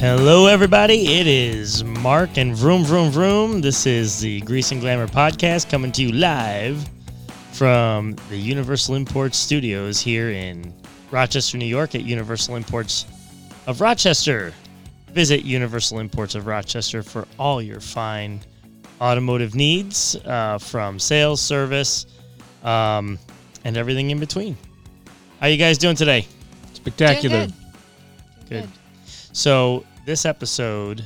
Hello, everybody. It is Mark and Vroom Vroom Vroom. This is the Grease and Glamour podcast coming to you live from the Universal Imports studios here in Rochester, New York at Universal Imports of Rochester. Visit Universal Imports of Rochester for all your fine automotive needs uh, from sales, service, um, and everything in between. How are you guys doing today? Spectacular. Doing Good. So this episode,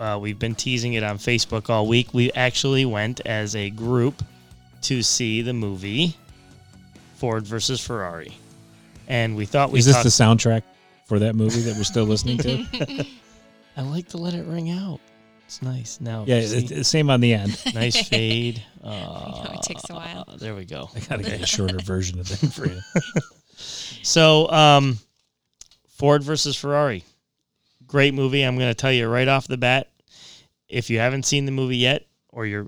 uh, we've been teasing it on Facebook all week. We actually went as a group to see the movie Ford versus Ferrari, and we thought we Is this talked- the soundtrack for that movie that we're still listening to? I like to let it ring out. It's nice. Now, yeah, see? it's it's same on the end. nice fade. Uh, know, it takes a while. There we go. I gotta get a shorter version of that for you. So, um, Ford versus Ferrari, great movie. I'm going to tell you right off the bat, if you haven't seen the movie yet, or you're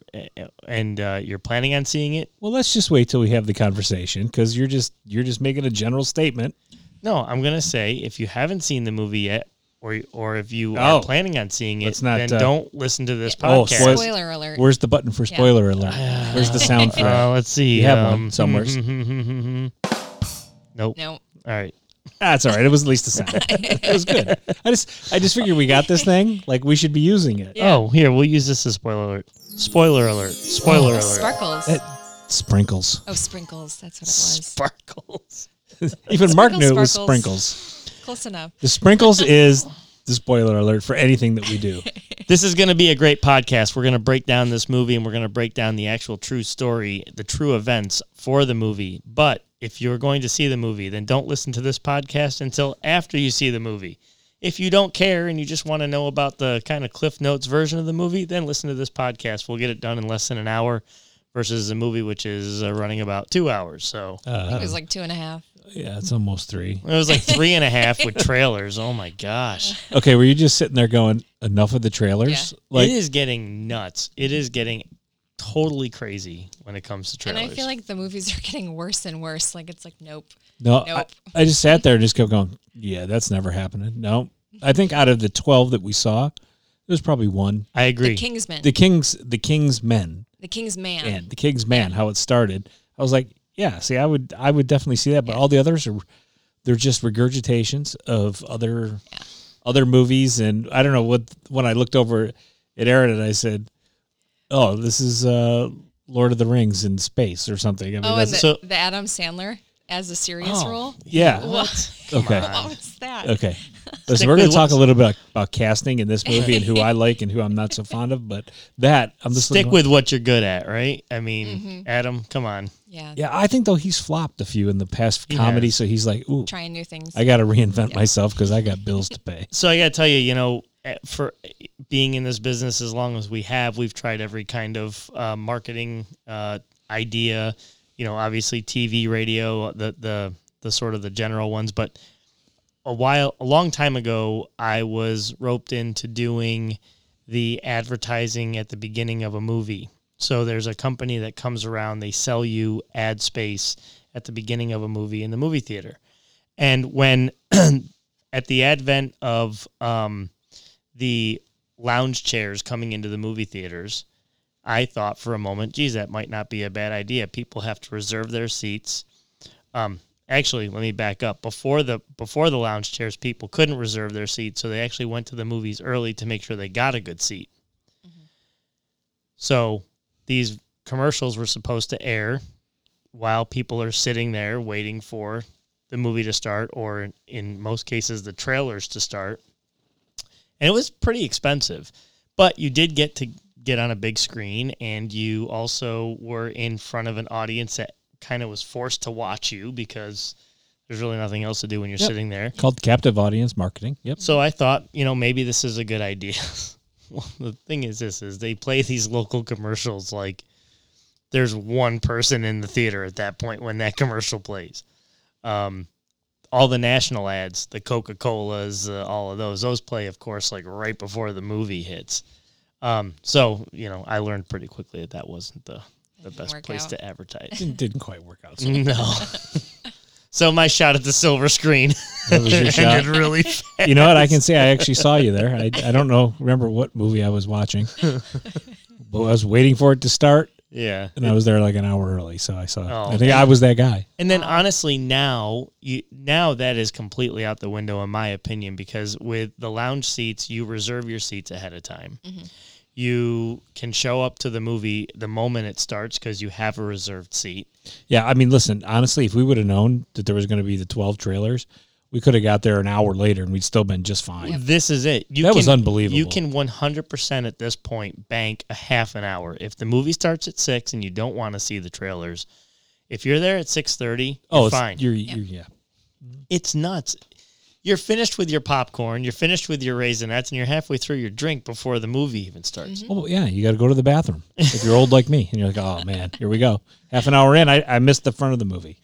and uh, you're planning on seeing it, Well, let's just wait till we have the conversation because you're just you're just making a general statement. no, I'm going to say if you haven't seen the movie yet, or or if you Oh. are planning on seeing it, Let's not, then uh, don't listen to this Oh, podcast. spoil- Spoiler alert. Where's the button for Yeah. spoiler alert? Where's the sound for that? Uh, let's see. You have one um, somewheres. nope. no. All right. That's all right. It was at least a sound. it was good. I just I just figured we got this thing. Like we should be using it. Yeah. Oh, here we'll use this as spoiler alert. Spoiler alert. Spoiler Oh, alert. Sparkles. It- Sprinkles. oh, sprinkles. That's what it was. Sparkles. Even Mark knew it was sparkles. sprinkles. Close enough. The sprinkles is the spoiler alert for anything that we do. This is going to be a great podcast. We're going to break down this movie and we're going to break down the actual true story, the true events for the movie. But if you're going to see the movie, then don't listen to this podcast until after you see the movie. If you don't care and you just want to know about the kind of Cliff Notes version of the movie, then listen to this podcast. We'll get it done in less than an hour versus a movie which is uh, running about two hours. So Uh, It was like two and a half. yeah, it's almost three. it was like three and a half with trailers. Oh my gosh. Okay, were you just sitting there going, enough of the trailers? Like, it is getting nuts. It is getting totally crazy when it comes to trailers. And I feel like the movies are getting worse and worse. Like it's like nope. no, Nope. I, I just sat there and just kept going, yeah, that's never happening. No. I think out of the 12 that we saw, there's probably one. I agree. The Kingsman. The King's, the King's Men, the King's Man. and the King's Man, how it started. I was like, yeah, see, I would, I would definitely see that, but all the others are, they're just regurgitations of other, yeah. other movies. And I don't know what, when I looked over at Aaron and I said, oh, this is, uh, Lord of the Rings in space or something. I mean, Oh, and the, so- the Adam Sandler as a serious Oh. role. yeah. What? Okay. What was that? Okay. Listen, Stick we're going to talk a little bit about casting in this movie and who I like and who I'm not so fond of, but that I'm just Stick looking- with what you're good at, right? I mean, Mm-hmm. Adam, come on. Yeah. Yeah, I think though he's flopped a few in the past He comedy, has. so he's like, "Ooh, Trying new things. I got to reinvent myself because I got bills to pay." So I got to tell you, you know, for being in this business as long as we have, we've tried every kind of uh, marketing uh, idea. You know, obviously TV, radio, the the the sort of the general ones. But a while, a long time ago, I was roped into doing the advertising at the beginning of a movie. So there's a company that comes around, they sell you ad space at the beginning of a movie in the movie theater. And when at the advent of um, the lounge chairs coming into the movie theaters, I thought for a moment, geez, that might not be a bad idea. People have to reserve their seats. Um, actually, let me back up. Before the before the lounge chairs, people couldn't reserve their seats, so they actually went to the movies early to make sure they got a good seat. So these commercials were supposed to air while people are sitting there waiting for the movie to start, or in most cases, the trailers to start. And it was pretty expensive, but you did get to get on a big screen, and you also were in front of an audience that kind of was forced to watch you because there's really nothing else to do when you're Yep. sitting there. Called captive audience marketing. Yep. So I thought, you know, maybe this is a good idea. well, the thing is, this is they play these local commercials like there's one person in the theater at that point when that commercial plays. Um, all the national ads, the Coca Colas, uh, all of those, those play, of course, like right before the movie hits. Um, so you know, I learned pretty quickly that that wasn't the the best place out. to advertise. Didn't, didn't quite work out. So. no. so my shot at the silver screen That was your shot. Ended really You know what? I can say I actually saw you there. I, I don't know, remember what movie I was watching, but I was waiting for it to start, Yeah. and I was there like an hour early. So I saw. Oh. I think I was that guy. And then honestly, now you now that is completely out the window in my opinion because with the lounge seats, you reserve your seats ahead of time. Mm-hmm. You can show up to the movie the moment it starts because you have a reserved seat. Yeah, I mean, listen, honestly, if we would have known that there was going to be the twelve trailers, we could have got there an hour later, and we'd still been just fine. This is it. You That can, was unbelievable. You can 100% at this point bank a half an hour. If the movie starts at 6 and you don't want to see the trailers, if you're there at 6:30, Oh, you're fine. You're, you're yeah. it's nuts. You're finished with your popcorn, you're finished with your raisinets, and you're halfway through your drink before the movie even starts. Mm-hmm. Oh yeah, you got to go to the bathroom if you're old like me, and you're like, oh man, here we go. Half an hour in, I, I missed the front of the movie.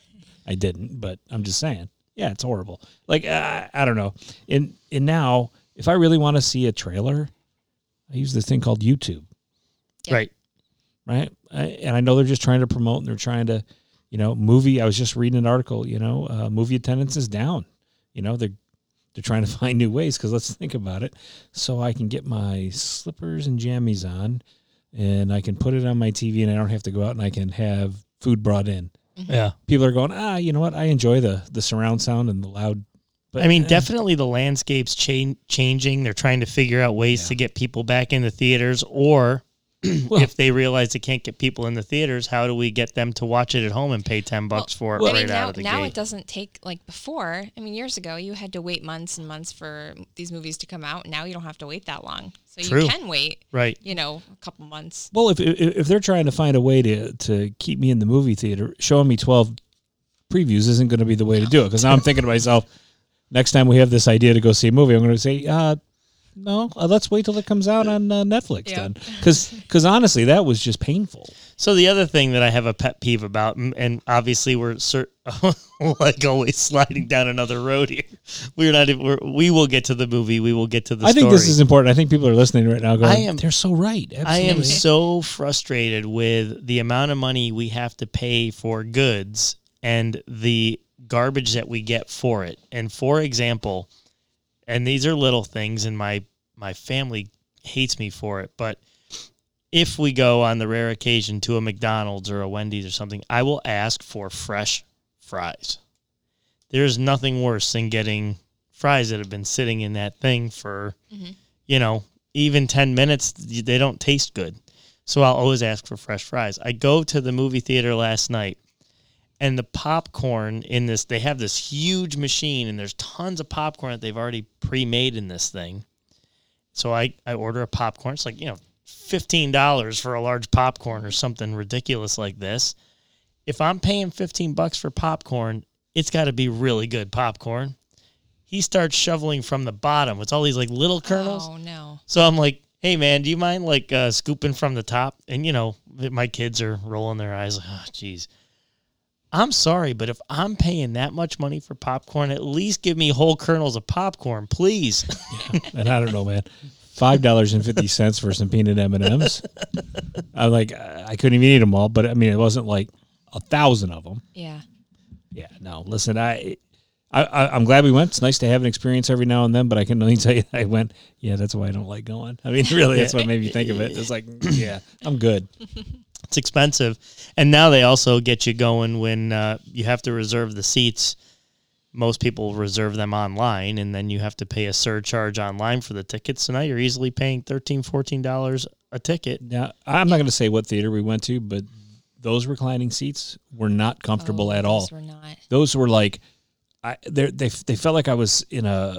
I didn't, but I'm just saying, yeah, it's horrible. Like uh, I don't know. And and now, if I really want to see a trailer, I use this thing called YouTube, Yeah. Right. right? I, and I know they're just trying to promote, and they're trying to, you know, movie. I was just reading an article. You know, uh, movie attendance is down. You know, they're they're trying to find new ways because let's think about it. So I can get my slippers and jammies on, and I can put it on my TV, and I don't have to go out and I can have food brought in. Yeah. People are going, ah, you know what? I enjoy the the surround sound and the loud. But I mean, eh, definitely the landscape's cha- changing. They're trying to figure out ways Yeah. to get people back in the theaters, or Well- if they realize they can't get people in the theaters, how do we get them to watch it at home and pay ten bucks for it I right mean, now, out of the now gate? it doesn't take like before. I mean, years ago, you had to wait months and months for these movies to come out. Now you don't have to wait that long, so True. you can wait. right. You know, a couple months. Well, if, if if they're trying to find a way to to keep me in the movie theater, showing me twelve previews isn't going to be the way to do it. Because now I'm thinking to myself, next time we have this idea to go see a movie, I'm going to say, uh, no, uh, let's wait till it comes out on uh, Netflix Yeah. then. Because honestly, that was just painful. So the other thing that I have a pet peeve about, and- and obviously we're cer- like always sliding down another road here. We're not. even- We're, we will get to the movie. We will get to the. I think this is important. I think people are listening right now going, I am- they're so right. I am so frustrated with the amount of money we have to pay for goods and the garbage that we get for it. And for example, and these are little things in my my family hates me for it, but if we go on the rare occasion to a McDonald's or a Wendy's or something, I will ask for fresh fries. There's nothing worse than getting fries that have been sitting in that thing for, mm-hmm. you know, even 10 minutes, they don't taste good. So I'll always ask for fresh fries. I go to the movie theater last night and the popcorn in this, they have this huge machine and there's tons of popcorn that they've already pre made in this thing. So I, I order a popcorn. It's like, you know, $15 for a large popcorn or something ridiculous like this. If I'm paying 15 bucks for popcorn, it's got to be really good popcorn. He starts shoveling from the bottom. It's all these like little kernels. Oh no. So I'm like, hey man, do you mind like uh, scooping from the top? And you know, my kids are rolling their eyes like, oh, jeez. I'm sorry, but if I'm paying that much money for popcorn, at least give me whole kernels of popcorn, please. and I don't know, man. Five dollars and fifty cents for some peanut M and M's. I'm like, I couldn't even eat them all, but I mean, it wasn't like a thousand of them. Yeah. Yeah, no. Listen, I, I, I, I'm glad we went. It's nice to have an experience every now and then, but I can only tell you, I went. Yeah, that's why I don't like going. I mean, really, that's what made me think of it. It's like, yeah, I'm good. It's expensive, and now they also get you going when uh, you have to reserve the seats. Most people reserve them online, and then you have to pay a surcharge online for the tickets. So now you're easily paying 13 dollars 14 dollars a ticket. Now, I'm not going to say what theater we went to, but those reclining seats were not comfortable Oh, at all. those Were not. those were like I they they they felt like I was in a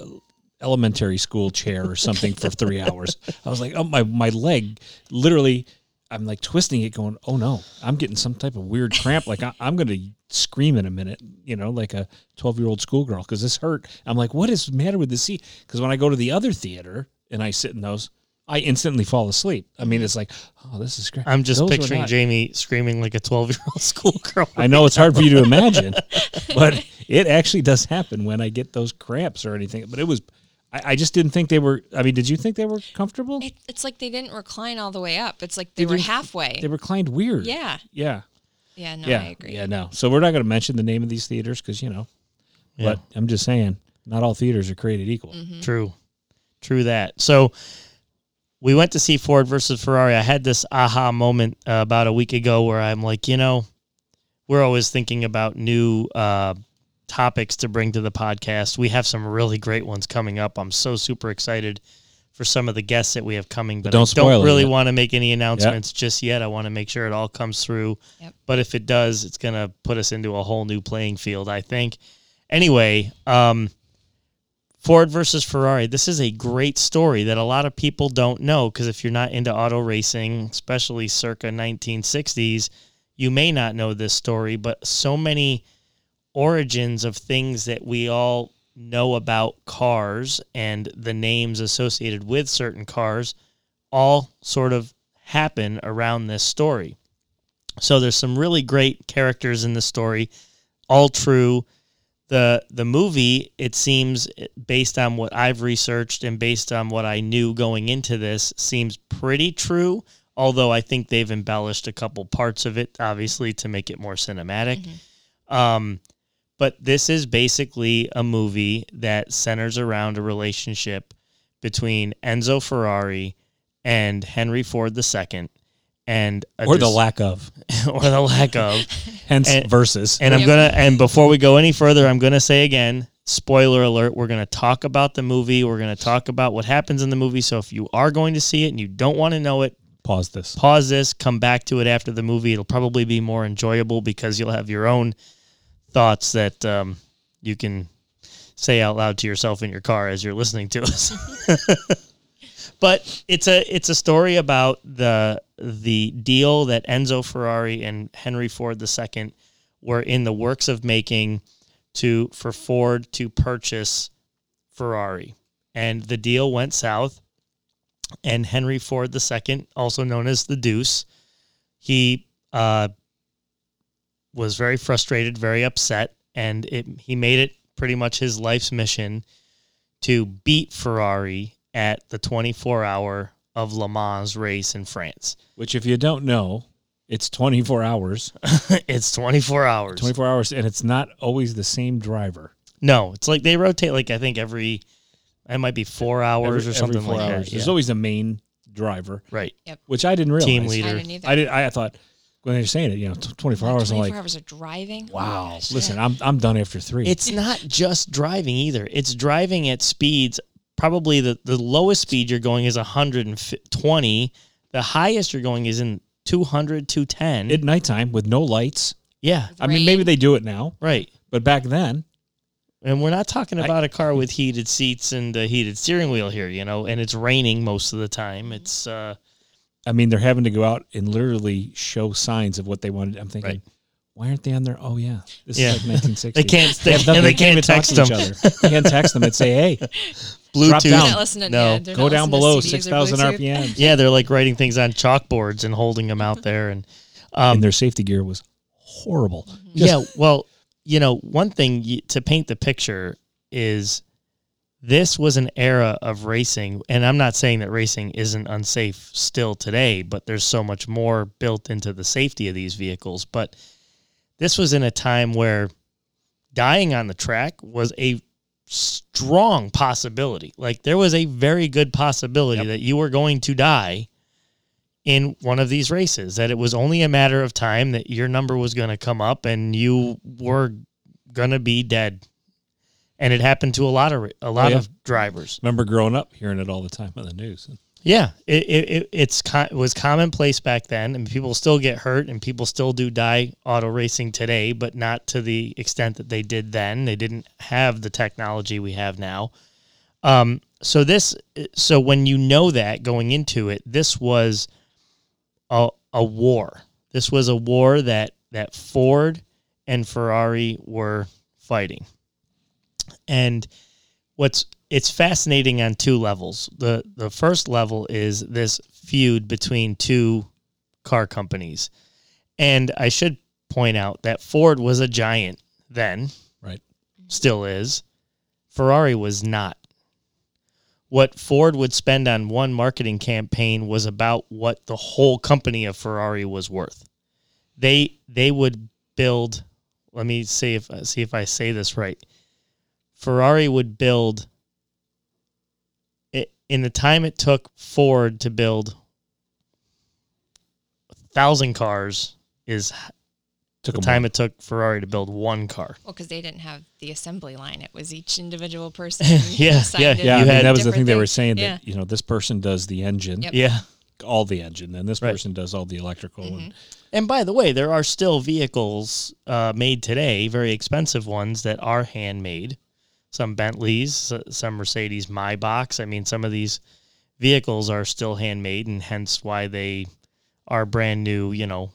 elementary school chair or something for three hours. I was like, oh my my leg, literally, I'm like twisting it, going, oh no, I'm getting some type of weird cramp. Like I, I'm gonna scream in a minute, you know, like a 12 year old schoolgirl because this hurt. I'm like, what is the matter with the seat? Because when I go to the other theater and I sit in those. I instantly fall asleep. I mean, it's like, oh, this is great. I'm just Those picturing Jamie screaming like a 12 year old schoolgirl. I know it's hard for you to imagine, but it actually does happen when I get those cramps or anything. But it was, I, I just didn't think they were. I mean, did you think they were comfortable? It, it's like they didn't recline all the way up. It's like they, were halfway. They reclined weird. yeah. yeah, Yeah. No, yeah, I agree. yeah. No, so we're not going to mention the name of these theaters because you know. Yeah. But I'm just saying, not all theaters are created equal. Mm-hmm. True. True that. So we went to see Ford versus Ferrari. I had this aha moment uh, about a week ago where I'm like, you know, we're always thinking about new uh, topics to bring to the podcast. We have some really great ones coming up. I'm so super excited for some of the guests that we have coming, but don't I don't really want to make any announcements just yet. I want to make sure it all comes through. Yep. But if it does, it's going to put us into a whole new playing field, I think. Anyway, um, Ford versus Ferrari. This is a great story that a lot of people don't know because if you're not into auto racing, especially circa 1960s, you may not know this story, but so many origins of things that we all know about cars and the names associated with certain cars all sort of happen around this story. So there's some really great characters in the story, all true. The the movie, it seems based on what I've researched and based on what I knew going into this, seems pretty true, although I think they've embellished a couple parts of it obviously to make it more cinematic. Um but this is basically a movie that centers around a relationship between Enzo Ferrari and Henry Ford II and a Or the lack of. or the lack of Hence And- versus. and I'm gonna and before we go any further, I'm gonna say again, spoiler alert, we're gonna talk about the movie, we're gonna talk about what happens in the movie. So if you are going to see it and you don't want to know it, Pause this. pause this, come back to it after the movie. It'll probably be more enjoyable because you'll have your own thoughts that um, you can say out loud to yourself in your car as you're listening to us. but it's a it's a story about the the deal that Enzo Ferrari and Henry Ford II were in the works of making to for Ford to purchase Ferrari. And the deal went south and Henry Ford II, also known as the Deuce, he uh, was very frustrated, very upset, and it, he made it pretty much his life's mission to beat Ferrari at the 24 hour of Le Mans race in France. Which, if you don't know, it's 24 hours. it's 24 hours. 24 hours, and it's not always the same driver. No, it's like they rotate like I think every it might be 4 hours Every- or something four like hours. that. There's Yeah. always a main driver, right. Yep. which I didn't realize. Team I leader. didn't either. I did. I thought when they were saying it, you know, t- 24 hours. I'm 24 like, hours of driving. Oh wow. gosh, Listen. I'm I'm done after three. It's not just driving either. It's driving at speeds. Probably the, the lowest speed you're going is 120. The highest you're going is in 200, 210. at nighttime with no lights. yeah, I mean, maybe they do it now, right. but back then, And we're not talking about a car with heated seats and a heated steering wheel here, you know, and it's raining most of the time. It's uh I mean, they're having to go out and literally show signs of what they wanted. I'm thinking, Right. why aren't they on there? Oh yeah, this Yeah. is like 1960. they can't They, have they, nothing- and they can't even can't talk text to them. each other. They can't text them and say, "Hey, Bluetooth. down. They're not listening. No. yeah, go down below 6,000 Bluetooth. RPMs." Yeah, they're like writing things on chalkboards and holding them out there and um and their safety gear was horrible. yeah well you know one thing y- to paint the picture is this was an era of racing and i'm not saying that racing isn't unsafe still today but there's so much more built into the safety of these vehicles. But this was in a time where dying on the track was a strong possibility. Like there was a very good possibility Yep. that you were going to die in one of these races that it was only a matter of time that your number was going to come up and you were going to be dead and it happened to a lot of a lot yeah. of drivers. Remember growing up hearing it all the time on the news. yeah it, it, it it's it was commonplace back then and people still get hurt and people still do die auto racing today but not to the extent that they did then. They didn't have the technology we have now. Um so this so when you know that going into it this was a, a war. This was a war that that Ford and Ferrari were fighting and what's it's fascinating on two levels. The the first level is this feud between two car companies. And I should point out that Ford was a giant then, Right. still is. Ferrari was not. What Ford would spend on one marketing campaign was about what the whole company of Ferrari was worth. They they would build let me see if see if I say this right. Ferrari would build it in the time it took Ford to build a thousand cars is Took the a time it took Ferrari to build one car. Well, because they didn't have the assembly line; it was each individual person. Yeah, assigned yeah, to Yeah, I You mean, that was the different thing they were saying Yeah. that you know this person does the engine, Yep. Yeah. all the engine, and this Right. person does all the electrical. Mm-hmm. And And by the way, there are still vehicles uh, made today, very expensive ones that are handmade. Some Bentleys, some Mercedes Maybachs. I mean, some of these vehicles are still handmade, and hence why they are brand new. You know,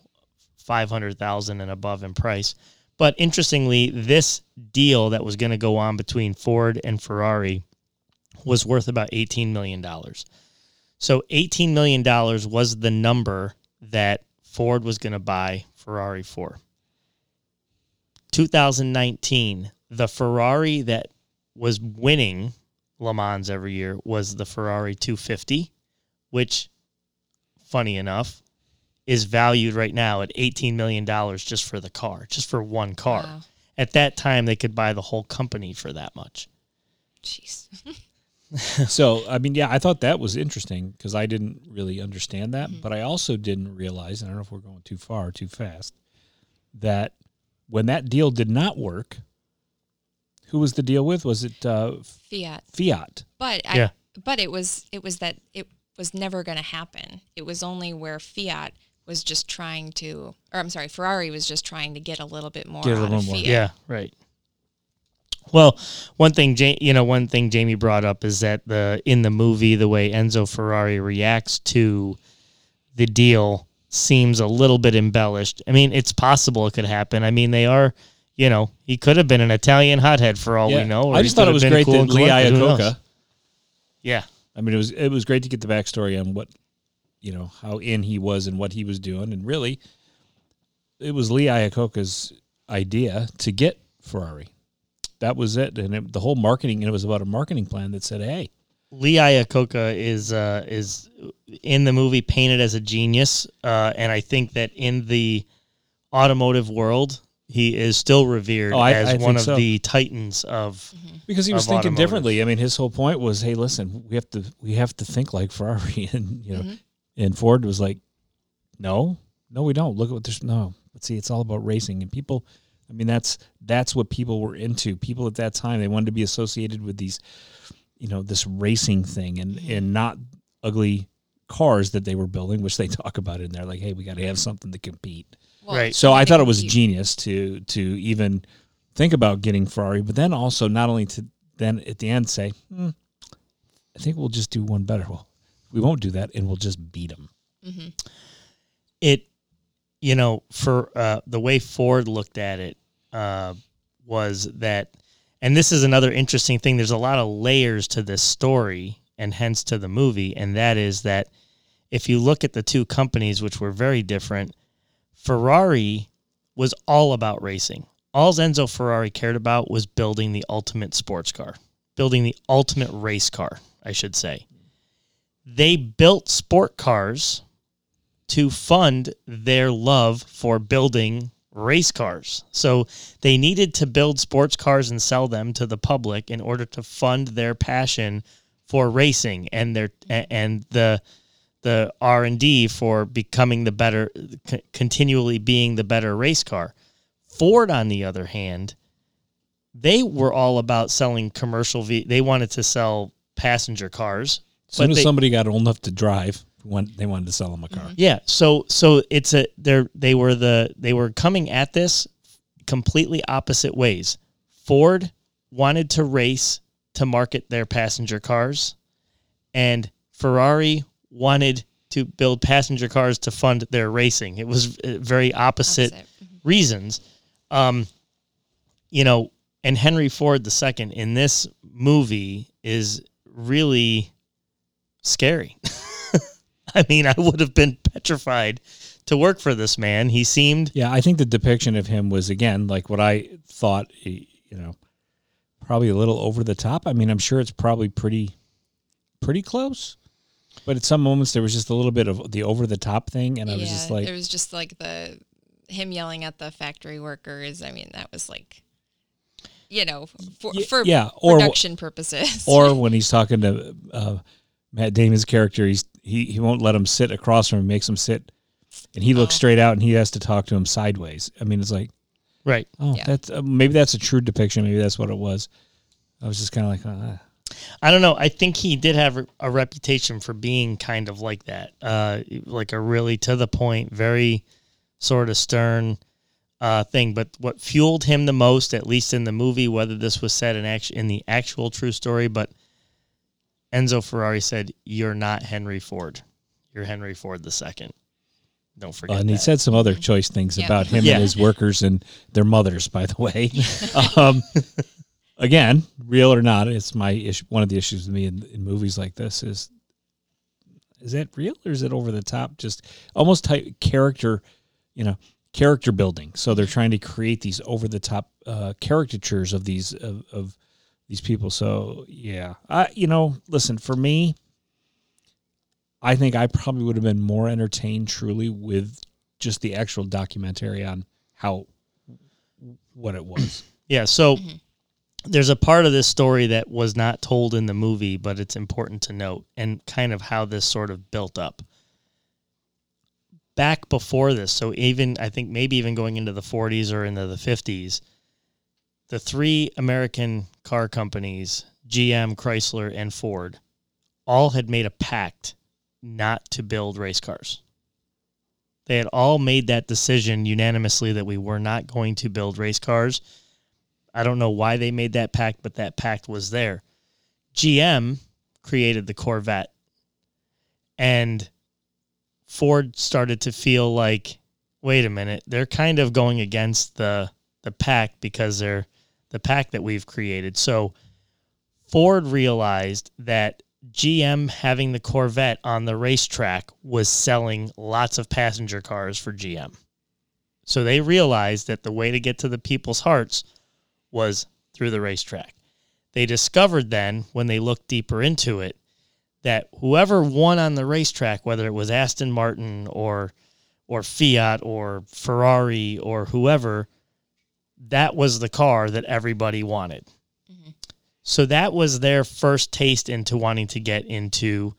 five hundred thousand and above in price. But interestingly, this deal that was going to go on between Ford and Ferrari was worth about eighteen million dollars. So eighteen million dollars was the number that Ford was going to buy Ferrari for. 2019, the Ferrari that was winning Le Mans every year was the Ferrari 250, which, funny enough, is valued right now at $18 million just for the car, just for one car. Wow. At that time, they could buy the whole company for that much. Jeez. so, I mean, yeah, I thought that was interesting because I didn't really understand that, Mm-hmm. but I also didn't realize, and I don't know if we're going too far, too fast, that when that deal did not work, who was the deal with? Was it uh, Fiat. Fiat? But I, Yeah. but it was it was that it was never going to happen. It was only where Fiat was just trying to, or I'm sorry, Ferrari was just trying to get a little bit more Get a little of more. Fiat. Yeah, right. Well, one thing, Ja- you know, one thing Jamie brought up is that the in the movie, the way Enzo Ferrari reacts to the deal seems a little bit embellished. I mean, it's possible it could happen. I mean, they are, you know, he could have been an Italian hothead for all Yeah. we know. I just thought it was great cool that Lee collected. Who knows? Iacocca. Yeah, I mean, it was it was great to get the backstory on what, you know, how in he was and what he was doing, and really, it was Lee Iacocca's idea to get Ferrari. That was it, and it, the whole marketing. And it was about a marketing plan that said, "Hey, Lee Iacocca is uh, is in the movie painted as a genius, uh, and I think that in the automotive world, he is still revered Oh, I- as I one of so. the titans of. Mm-hmm. because he was thinking automotive. differently. I mean, his whole point was, "Hey, listen, we have to we have to think like Ferrari," and you know, mm-hmm. and Ford was like, "No, no, we don't. Look at what there's no. Let's see, it's all about racing and people." I mean, that's that's what people were into. People at that time they wanted to be associated with these, you know, this racing thing and mm-hmm. and not ugly cars that they were building, which they talk about in there. Like, hey, we got to have something to compete. Well, Right. So I thought it was genius to to even think about getting Ferrari, but then also not only to then at the end say, hmm, I think we'll just do one better. Well, we won't do that, and we'll just beat them. it you know for uh, the way ford looked at it uh, was that and this is another interesting thing there's a lot of layers to this story and hence to the movie and that is that if you look at the two companies which were very different ferrari was all about racing all enzo ferrari cared about was building the ultimate sports car building the ultimate race car i should say they built sport cars to fund their love for building race cars. So they needed to build sports cars and sell them to the public in order to fund their passion for racing and their and the the R&D for becoming the better c- continually being the better race car. Ford on the other hand, they were all about selling commercial ve- they wanted to sell passenger cars. As soon as they- somebody got old enough to drive, when they wanted to sell them a car. Mm-hmm. Yeah, so so it's a they're they were the they were coming at this completely opposite ways. Ford wanted to race to market their passenger cars, and Ferrari wanted to build passenger cars to fund their racing. It was uh, very opposite, Opposite. reasons. Um, you know, and Henry Ford II in this movie is really scary. I mean, I would have been petrified to work for this man. He seemed Yeah, I think the depiction of him was again like what I thought. You know, probably a little over the top. I mean, I'm sure it's probably pretty, pretty close. But at some moments there was just a little bit of the over the top thing, and I was just like, it was just like the him yelling at the factory workers. I mean, that was like you know, for, Ye- for yeah, or- production purposes. Or when he's talking to uh, Matt Damon's character, he's he, he won't let him sit across from him, makes him sit, and he looks Oh. straight out, and he has to talk to him sideways. I mean, it's like, Right. oh, Yeah. that's uh, maybe that's a true depiction. Maybe that's what it was. I was just kind of like, uh, I don't know. I think he did have a, a reputation for being kind of like that, uh, like a really to the point, very sort of stern uh, thing. But what fueled him the most, at least in the movie, whether this was said in act- in the actual true story, but Enzo Ferrari said, "You're not Henry Ford. You're Henry Ford the second. Don't forget." and he said some other choice things Yeah. about him Yeah. and his workers and their mothers, by the way. um, again, real or not, it's my issue. One of the issues with me in, in movies like this is is that real or is it over the top? Just almost type character, you know, character building. So they're trying to create these over the top uh, caricatures of these of, of these people. So yeah, I you know, listen for me. I think I probably would have been more entertained truly with just the actual documentary on how what it was. Yeah, so mm-hmm. there's a part of this story that was not told in the movie, but it's important to note and kind of how this sort of built up. Back before this, so even I think maybe even going into the 40s or into the 50s, the three American car companies, GM, Chrysler, and Ford, all had made a pact not to build race cars. They had all made that decision unanimously that we were not going to build race cars. I don't know why they made that pact, but that pact was there. GM created the Corvette, and Ford started to feel like, wait a minute, they're kind of going against the the pact because they're the pact that we've created. So Ford realized that GM having the Corvette on the racetrack was selling lots of passenger cars for GM. So they realized that the way to get to the people's hearts was through the racetrack. They discovered then, when they looked deeper into it, that whoever won on the racetrack, whether it was Aston Martin or or Fiat or Ferrari or whoever, that was the car that everybody wanted. So that was their first taste into wanting to get into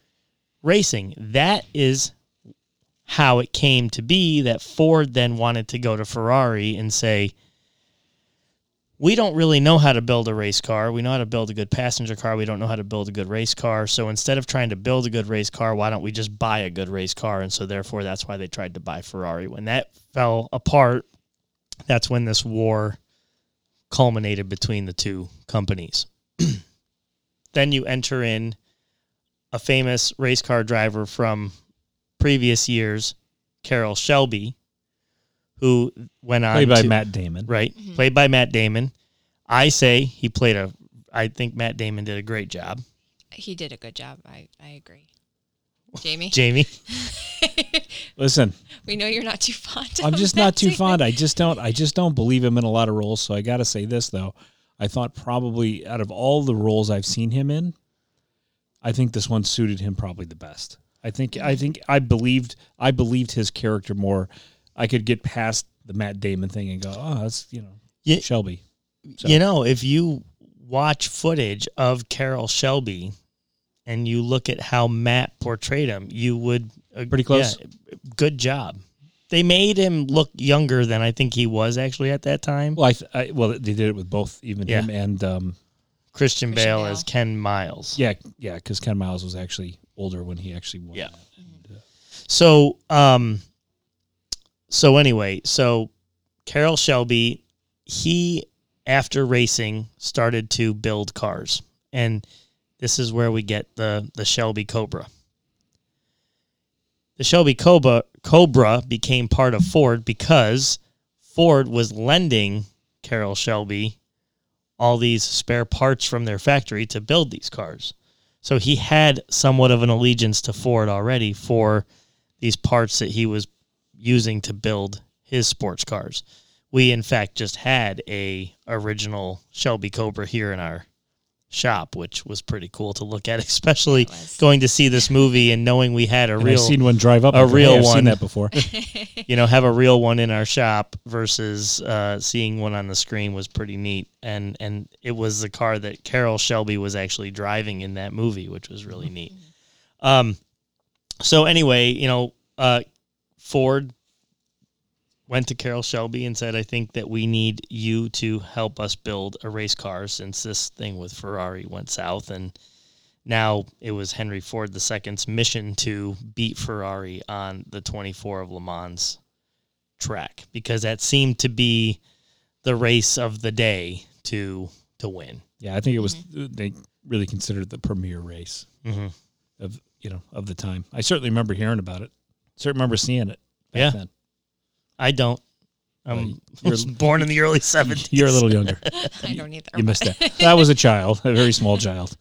racing. That is how it came to be that Ford then wanted to go to Ferrari and say, we don't really know how to build a race car. We know how to build a good passenger car. We don't know how to build a good race car. So instead of trying to build a good race car, why don't we just buy a good race car? And so therefore, that's why they tried to buy Ferrari. When that fell apart, that's when this war culminated between the two companies. then you enter in a famous race car driver from previous years, Carroll Shelby, who went on Played by to- Matt Damon. right? Mm-hmm. Played by Matt Damon. I say he played a. I think Matt Damon did a great job. he did a good job. I, I agree. Jamie, Jamie, Listen, we know you're not too fond. I'm just Matt not too Damon. fond. I just don't. I just don't believe him in a lot of roles. So I got to say this though. I thought probably out of all the roles I've seen him in, I think this one suited him probably the best. I think. I think I believed. I believed his character more. I could get past the Matt Damon thing and go, oh, that's you know Yeah. Shelby. So- you know if you watch footage of Carroll Shelby, and you look at how Matt portrayed him, you would uh, Pretty close. yeah, good job. They made him look younger than I think he was actually at that time. Well, I, th- I well they did it with both even Yeah. him and um Christian, Christian Bale, Bale. as Ken Miles. yeah yeah because Ken Miles was actually older when he actually won. Yeah. that. And, uh, So, um, so anyway, so Carroll Shelby, he after racing started to build cars, and this is where we get the the Shelby Cobra. The Shelby Cobra Cobra became part of Ford because Ford was lending Carroll Shelby all these spare parts from their factory to build these cars. So he had somewhat of an allegiance to Ford already for these parts that he was using to build his sports cars. We in fact just had a original Shelby Cobra here in our shop, which was pretty cool to look at, especially going to see this movie and knowing we had a And real I've seen one drive up. a real hey, I've one. seen that before. you know, have a real one in our shop versus uh, seeing one on the screen was pretty neat. And and it was the car that Carroll Shelby was actually driving in that movie, which was really neat. Um, so anyway, you know, uh, Ford went to Carroll Shelby and said, "I think that we need you to help us build a race car since this thing with Ferrari went south and." Now it was Henry Ford II's mission to beat Ferrari on the 24 of Le Mans track because that seemed to be the race of the day to to win. yeah, I think it was. They really considered it the premier race Mm-hmm. of you know of the time. I certainly remember hearing about it. Certainly remember seeing it. Back Yeah. then. I don't. I'm you're- was born in the early 70s. You're a little younger. I don't either. You missed that. That was a child, a very small child.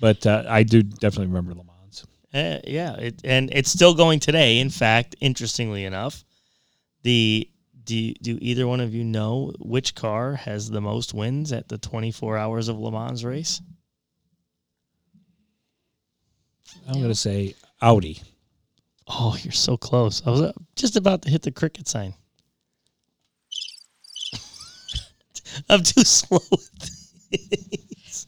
But uh, I do definitely remember Le Mans. Uh, yeah, it, and it's still going today. In fact, interestingly enough, the do do either one of you know which car has the most wins at the 24 hours of Le Mans race? I'm going to say Audi. Oh, you're so close. I was uh, just about to hit the cricket sign. I'm too slow with these.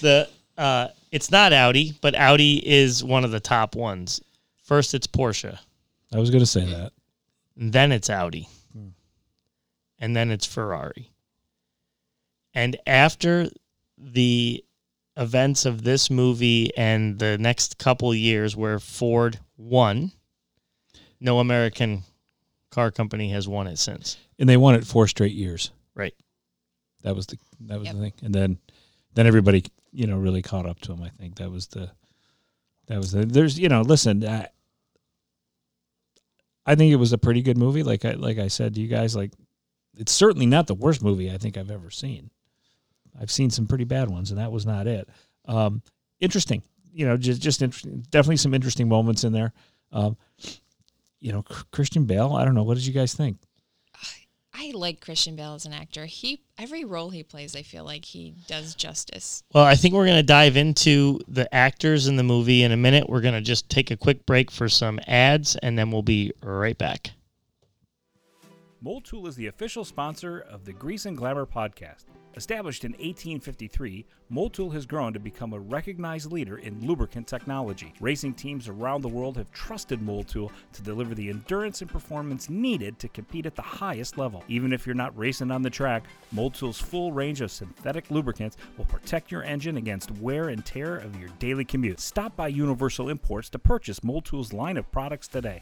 The uh, it's not Audi, but Audi is one of the top ones. First, it's Porsche. I was going to say that. and then it's Audi, and then it's Ferrari. And after the events of this movie and the next couple years where Ford won, no American car company has won it since. And they won it four straight years. Right. That was the that was Yep. the thing. And then then everybody, you know, really caught up to him. I think that was the that was the there's you know, listen, I, I think it was a pretty good movie. Like I like I said to you guys, like it's certainly not the worst movie I think I've ever seen. I've seen some pretty bad ones, and that was not it. Um, interesting, you know, just just interesting. Definitely some interesting moments in there. Um, you know, Christian Bale. I don't know. What did you guys think? I like Christian Bale as an actor. He every role he plays, I feel like he does justice. Well, I think we're going to dive into the actors in the movie in a minute. We're going to just take a quick break for some ads, and then we'll be right back. Motul is the official sponsor of the Grease and Glamour podcast. Established in 1853, Motul has grown to become a recognized leader in lubricant technology. Racing teams around the world have trusted Motul to deliver the endurance and performance needed to compete at the highest level. Even if you're not racing on the track, Motul's full range of synthetic lubricants will protect your engine against wear and tear of your daily commute. Stop by Universal Imports to purchase Motul's line of products today.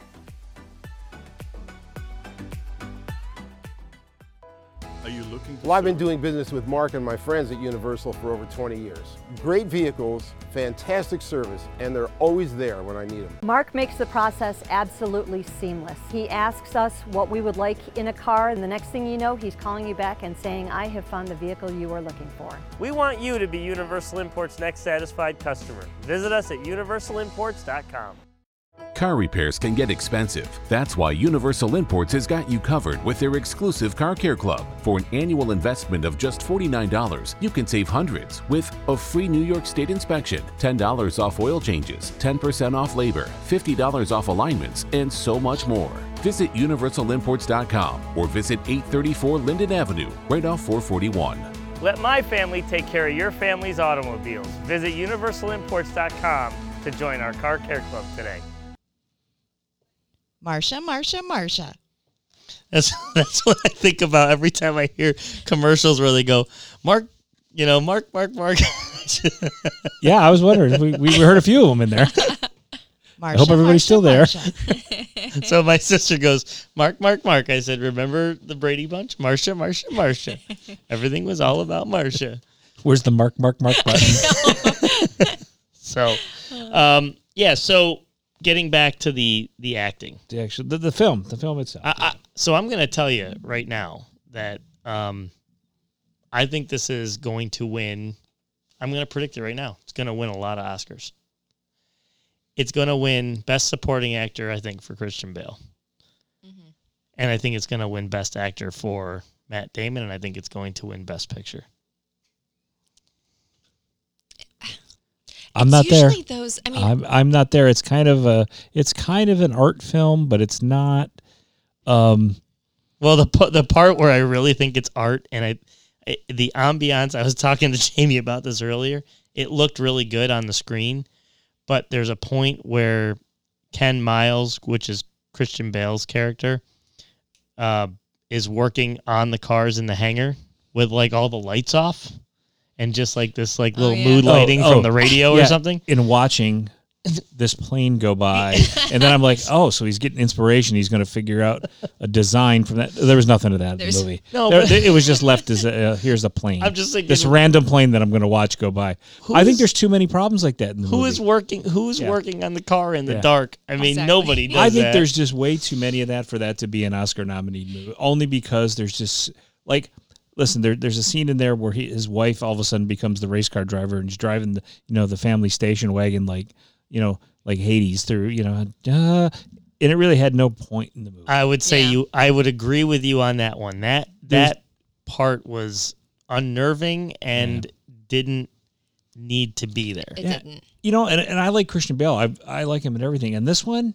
Are you looking to Well, I've been doing business with Mark and my friends at Universal for over 20 years. Great vehicles, fantastic service, and they're always there when I need them. Mark makes the process absolutely seamless. He asks us what we would like in a car, and the next thing you know, he's calling you back and saying, I have found the vehicle you are looking for. We want you to be Universal Imports' next satisfied customer. Visit us at universalimports.com. Car repairs can get expensive. That's why Universal Imports has got you covered with their exclusive Car Care Club. For an annual investment of just $49, you can save hundreds with a free New York State inspection, $10 off oil changes, 10% off labor, $50 off alignments, and so much more. Visit universalimports.com or visit 834 Linden Avenue, right off 441. Let my family take care of your family's automobiles. Visit universalimports.com to join our Car Care Club today. Marsha, Marsha, Marsha. That's that's what I think about every time I hear commercials where they go, Mark, you know, Mark, Mark, Mark. Yeah, I was wondering. we, we heard a few of them in there. Marsha, hope everybody's Marsha, still there. Marsha. so my sister goes, Mark, Mark, Mark. I said, remember the Brady Bunch? Marsha, Marsha, Marsha. Everything was all about Marsha. Where's the mark, mark, mark button? So, um, yeah. So getting back to the the acting. the actual the, the film, the film itself. I, I, so I'm going to tell you right now that um, I think this is going to win. I'm going to predict it right now. It's going to win a lot of Oscars. It's going to win Best Supporting Actor, I think, for Christian Bale, and I think it's going to win Best Actor for Matt Damon, and I think it's going to win Best Picture. I'm not It's there. those. I mean, I'm I'm not there. It's kind of a it's kind of an art film, but it's not. Um, Well, the the part where I really think it's art, and I, I the ambiance. I was talking to Jamie about this earlier. It looked really good on the screen, but there's a point where Ken Miles, which is Christian Bale's character, uh, is working on the cars in the hangar with like all the lights off, and just like this like little yeah. mood Oh, lighting oh, from the radio yeah, or something. In watching this plane go by, and then I'm like, oh, so he's getting inspiration. He's going to figure out a design from that. There was nothing to that in There's- the movie. No, There- but- it was just left as a, uh, here's a plane. I'm just thinking- this random plane that I'm going to watch go by. Who I think there's too many problems like that in the Who movie. is working? Who's Yeah. working on the car in the Yeah. dark? I mean, Exactly. nobody does I think that. there's just way too many of that for that to be an Oscar nominated movie. Only because there's just like, listen, there, there's a scene in there where he, his wife all of a sudden becomes the race car driver and he's driving the you know the family station wagon like you know like Hades through you know, uh, and it really had no point in the movie. I would say Yeah. you. I would agree with you on that one. That There's- that part was unnerving and didn't need to be there. it Yeah. didn't. you know, and, and I like Christian Bale. I I like him and everything. And this one,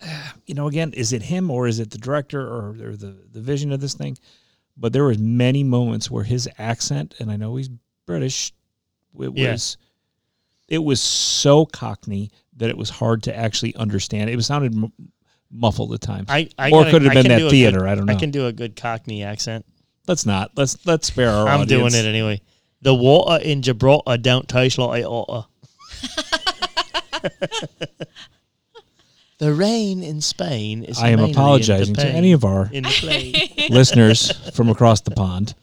you know, again, is it him or is it the director or, or the the vision of this thing? But there was many moments where his accent, and I know he's British, it Yeah. was it was so Cockney that it was hard to actually understand. It was sounded m- muffled at times. I, I or could have been that theater? good- I don't know. I can do a good Cockney accent. let's not. Let's let's spare our. I'm doing it anyway. The water in Gibraltar don't taste like water. the rain in Spain is. I am mainly in apologizing to any of our in the plane. listeners from across the pond.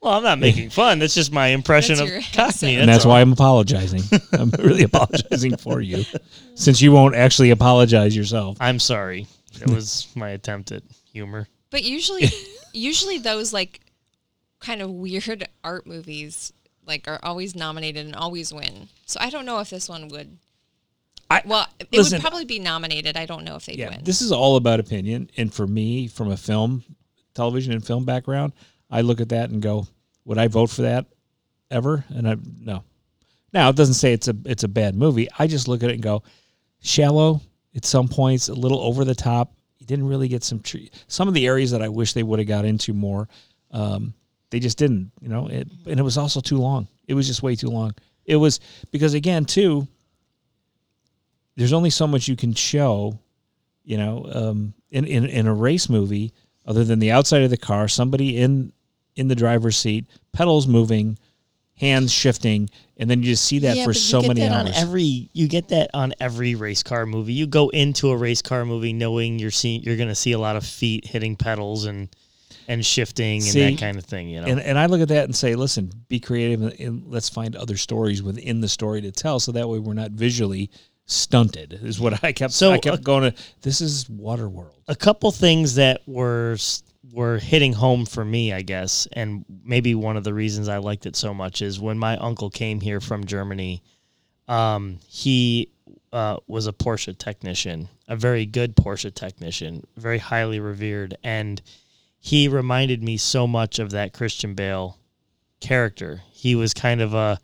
Well, I'm not making fun. That's just my impression That's of your Cockney. and that's all. why I'm apologizing. I'm really apologizing for you, since you won't actually apologize yourself. I'm sorry. It was my attempt at humor. But usually, usually those like kind of weird art movies like are always nominated and always win. So I don't know if this one would. I- well, it listen- would probably be nominated. I don't know if they'd Yeah, win. this is all about opinion, and for me, from a film, television, and film background, I look at that and go, "Would I vote for that ever?" And I no. Now it doesn't say it's a it's a bad movie. I just look at it and go, shallow at some points, a little over the top. You didn't really get some tre- some of the areas that I wish they would have got into more. Um, they just didn't, you know. It, and it was also too long. It was just way too long. It was because again, too. There's only so much you can show, you know, um, in, in in a race movie, other than the outside of the car, somebody in in the driver's seat, pedals moving, hands shifting, and then you just see that Yeah, for so get many that hours. On every you get that on every race car movie. You go into a race car movie knowing you're seeing you're going to see a lot of feet hitting pedals and and shifting and See, that kind of thing. You know, And, and I look at that and say, listen, be creative and, and let's find other stories within the story to tell, so that way we're not visually stunted. Is what I kept. So, I kept uh, going to. This is Waterworld. a couple things that were were hitting home for me, I guess, and maybe one of the reasons I liked it so much is when my uncle came here from Germany. Um, he uh, was a Porsche technician, a very good Porsche technician, very highly revered, and he reminded me so much of that Christian Bale character. He was kind of a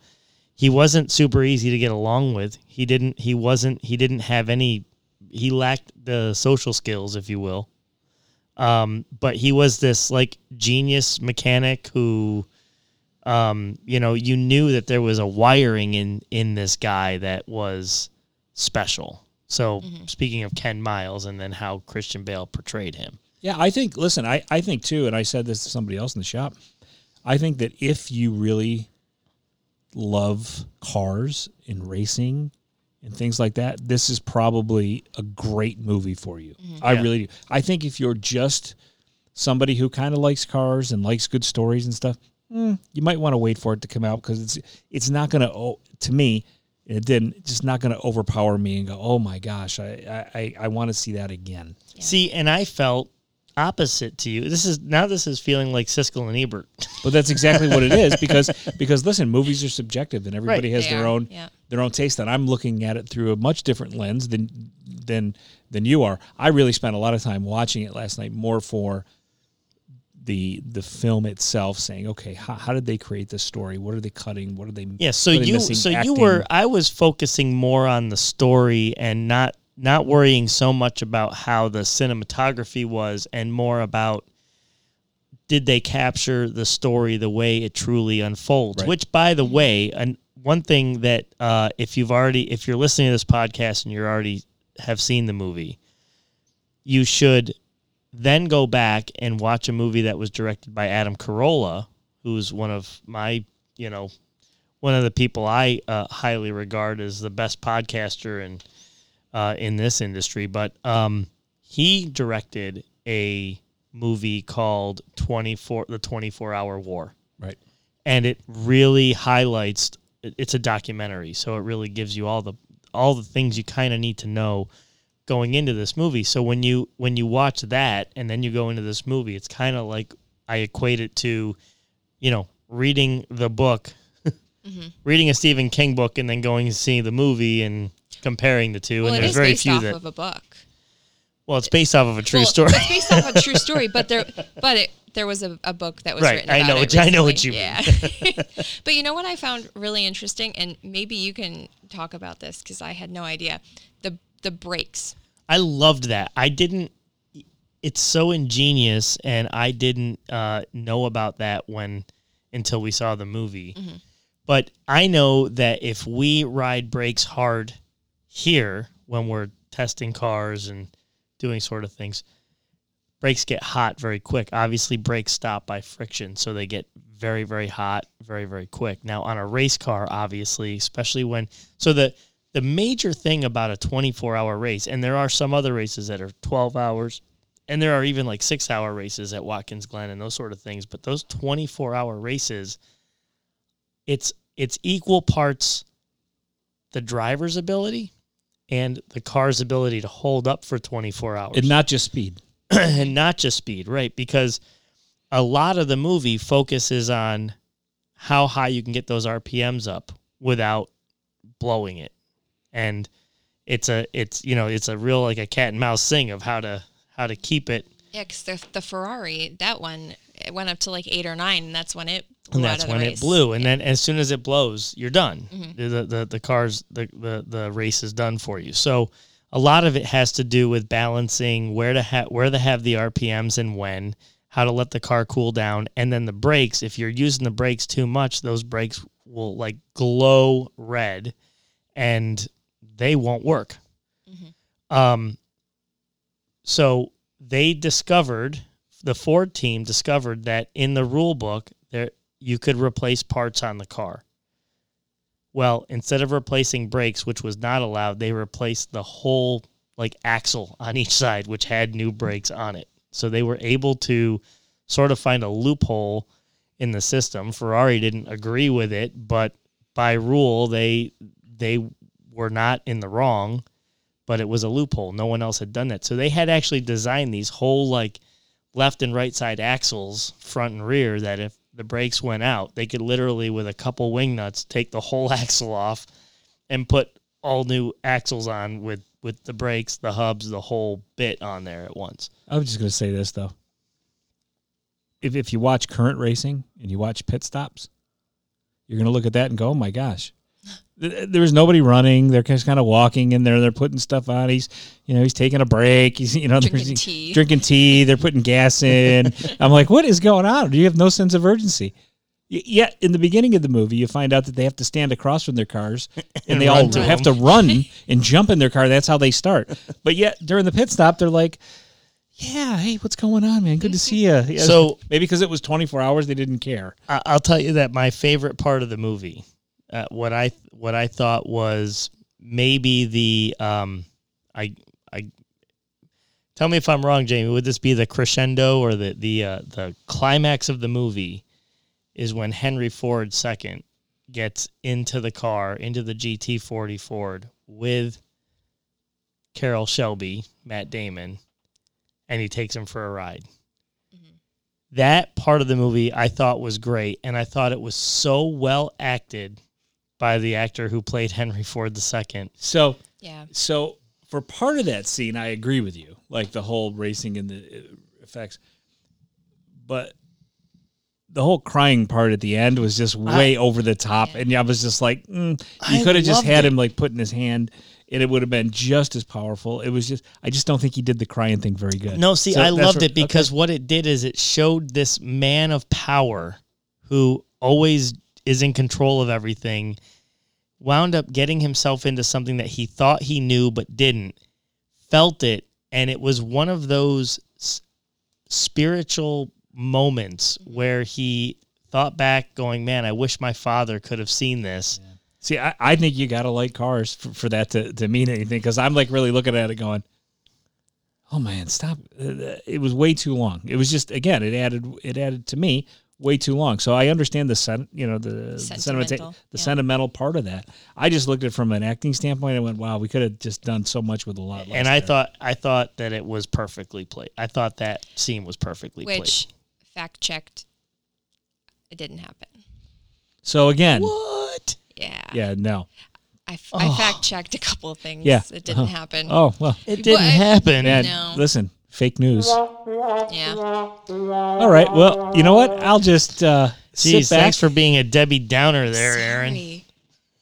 he wasn't super easy to get along with. He didn't he wasn't he didn't have any he lacked the social skills, if you will. Um, but he was this like genius mechanic who um, you know, you knew that there was a wiring in in this guy that was special. So speaking of Ken Miles and then how Christian Bale portrayed him. Yeah, I think. Listen, I I think too, and I said this to somebody else in the shop. I think that if you really love cars and racing and things like that, this is probably a great movie for you. I Yeah. really do. I think if you're just somebody who kind of likes cars and likes good stories and stuff, mm, you might want to wait for it to come out because it's it's not going to. oh, To me, it didn't. Just not going to overpower me and go, oh my gosh, I I, I, I want to see that again. See, and I felt opposite to you. This is now this is feeling like Siskel and Ebert. But that's exactly what it is because because listen, movies are subjective and everybody Right. has They their are, own yeah. their own taste. And I'm looking at it through a much different lens than than than you are. I really spent a lot of time watching it last night, more for the the film itself, saying, okay, how, how did they create this story? What are they cutting? What are they? Yeah, so what are they you missing? so you were I was focusing more on the story and not not worrying so much about how the cinematography was and more about did they capture the story the way it truly unfolds Right. which by the way and one thing that uh, if you've already if you're listening to this podcast and you're already have seen the movie you should then go back and watch a movie that was directed by Adam Carolla who's one of my you know one of the people I uh, highly regard as the best podcaster and uh, in this industry. But um, he directed a movie called Twenty Four: The Twenty Four Hour War, right. and it really highlights. It's a documentary, so it really gives you all the all the things you kind of need to know going into this movie. So when you when you watch that and then you go into this movie, it's kind of like I equate it to, you know, reading the book, reading a Stephen King book, and then going to see the movie and comparing the two. Well, and there's very based few off that. of a book. well, it's based off of a true Well, story. It's based off a true story, but there, but it, there was a, a book that was Right, written. I know it what you- I know what you Yeah. but you know what I found really interesting, and maybe you can talk about this because I had no idea. The the breaks. I loved that. I didn't. It's so ingenious, and I didn't uh, know about that when until we saw the movie. But I know that if we ride brakes hard here when we're testing cars and doing sort of things, brakes get hot very quick. Obviously, brakes stop by friction, so they get very, very hot very, very quick. Now, on a race car, obviously, especially when so the the major thing about a 24 hour race, and there are some other races that are 12 hours, and there are even like six hour races at Watkins Glen and those sort of things. But those 24 hour races, it's it's equal parts the driver's ability and the car's ability to hold up for 24 hours and not just speed. and not just speed, right? Because a lot of the movie focuses on how high you can get those RPMs up without blowing it. And it's a it's you know, it's a real like a cat and mouse thing of how to how to keep it Yeah, because the, the Ferrari, that one, it went up to like eight or nine, and that's when it blew and that's when race. it blew. And then as soon as it blows, you're done. Mhm. The, the the cars the, the the race is done for you. So a lot of it has to do with balancing where to have where to have the RPMs and when, how to let the car cool down, and then the brakes. If you're using the brakes too much, those brakes will like glow red, and they won't work. Um. So they discovered the Ford team discovered that in the rule book there you could replace parts on the car. Well, instead of replacing brakes, which was not allowed, they replaced the whole like axle on each side, which had new brakes on it. So they were able to sort of find a loophole in the system. Ferrari didn't agree with it, but by rule they they were not in the wrong, but it was a loophole. No one else had done that. So they had actually designed these whole like left and right side axles, front and rear, that if the brakes went out, they could literally, with a couple wing nuts, take the whole axle off and put all new axles on with, with the brakes, the hubs, the whole bit on there at once. I was just going to say this though. If if you watch current racing and you watch pit stops, you're going to look at that and go, "Oh my gosh." Th- There was nobody running. They're just kind of walking in there. They're putting stuff on. He's, you know, he's taking a break. He's, you know, Drinking tea. Drinking tea. They're putting gas in. I'm like, what is going on? Do you have no sense of urgency? Yet in the beginning of the movie, you find out that they have to stand across from their cars, and, And they all to have them. to run and jump in their car. That's how they start. But yet during the pit stop, they're like, "Yeah, hey, what's going on, man? Good to see you." So- maybe because it was 24 hours, they didn't care. I'll tell you that my favorite part of the movie, uh, what I what I thought was maybe the um, I I tell me if I'm wrong, Jamie. Would this be the crescendo or the the uh, the climax of the movie? Is when Henry Ford second gets into the car into the GT40 Ford with Carroll Shelby, Matt Damon, and he takes him for a ride that part of the movie I thought was great, and I thought it was so well acted by the actor who played Henry Ford II. So Yeah. So for part of that scene, I agree with you, like the whole racing and the uh, effects. but the whole crying part at the end was just way over the top, and I was just like, mm, you could have just had it. him like putting his hand. And it would have been just as powerful. It was just, I just don't think he did the crying thing very good. No, see, So I loved where- it because what it did is it showed this man of power who always is in control of everything, wound up getting himself into something that he thought he knew but didn't, felt it, and it was one of those s- spiritual moments where he thought back, going, Man, I wish my father could have seen this. See, I, I think you got to like cars for, for that to, to mean anything because I'm like really looking at it going, oh man, stop. Uh, It was way too long. It was just, again, it added, it added to me way too long. So I understand the, sen- you know, the, the, sentimental, Sentimental, the yeah. sentimental part of that. I just looked at it from an acting standpoint and went, wow, we could have just done so much with a lot less. And I there. thought I thought that it was perfectly played. I thought that scene was perfectly played. Which fact checked, it didn't happen. so again, What? Yeah. yeah, no. I fact checked a couple of things. Yeah. It didn't Uh-huh. happen. Oh, well, It didn't But- happen. man, No. listen, fake news. Yeah. All right. Well, you know what? I'll just uh, Jeez, sit back. thanks for being a Debbie Downer there, Aaron. Sorry.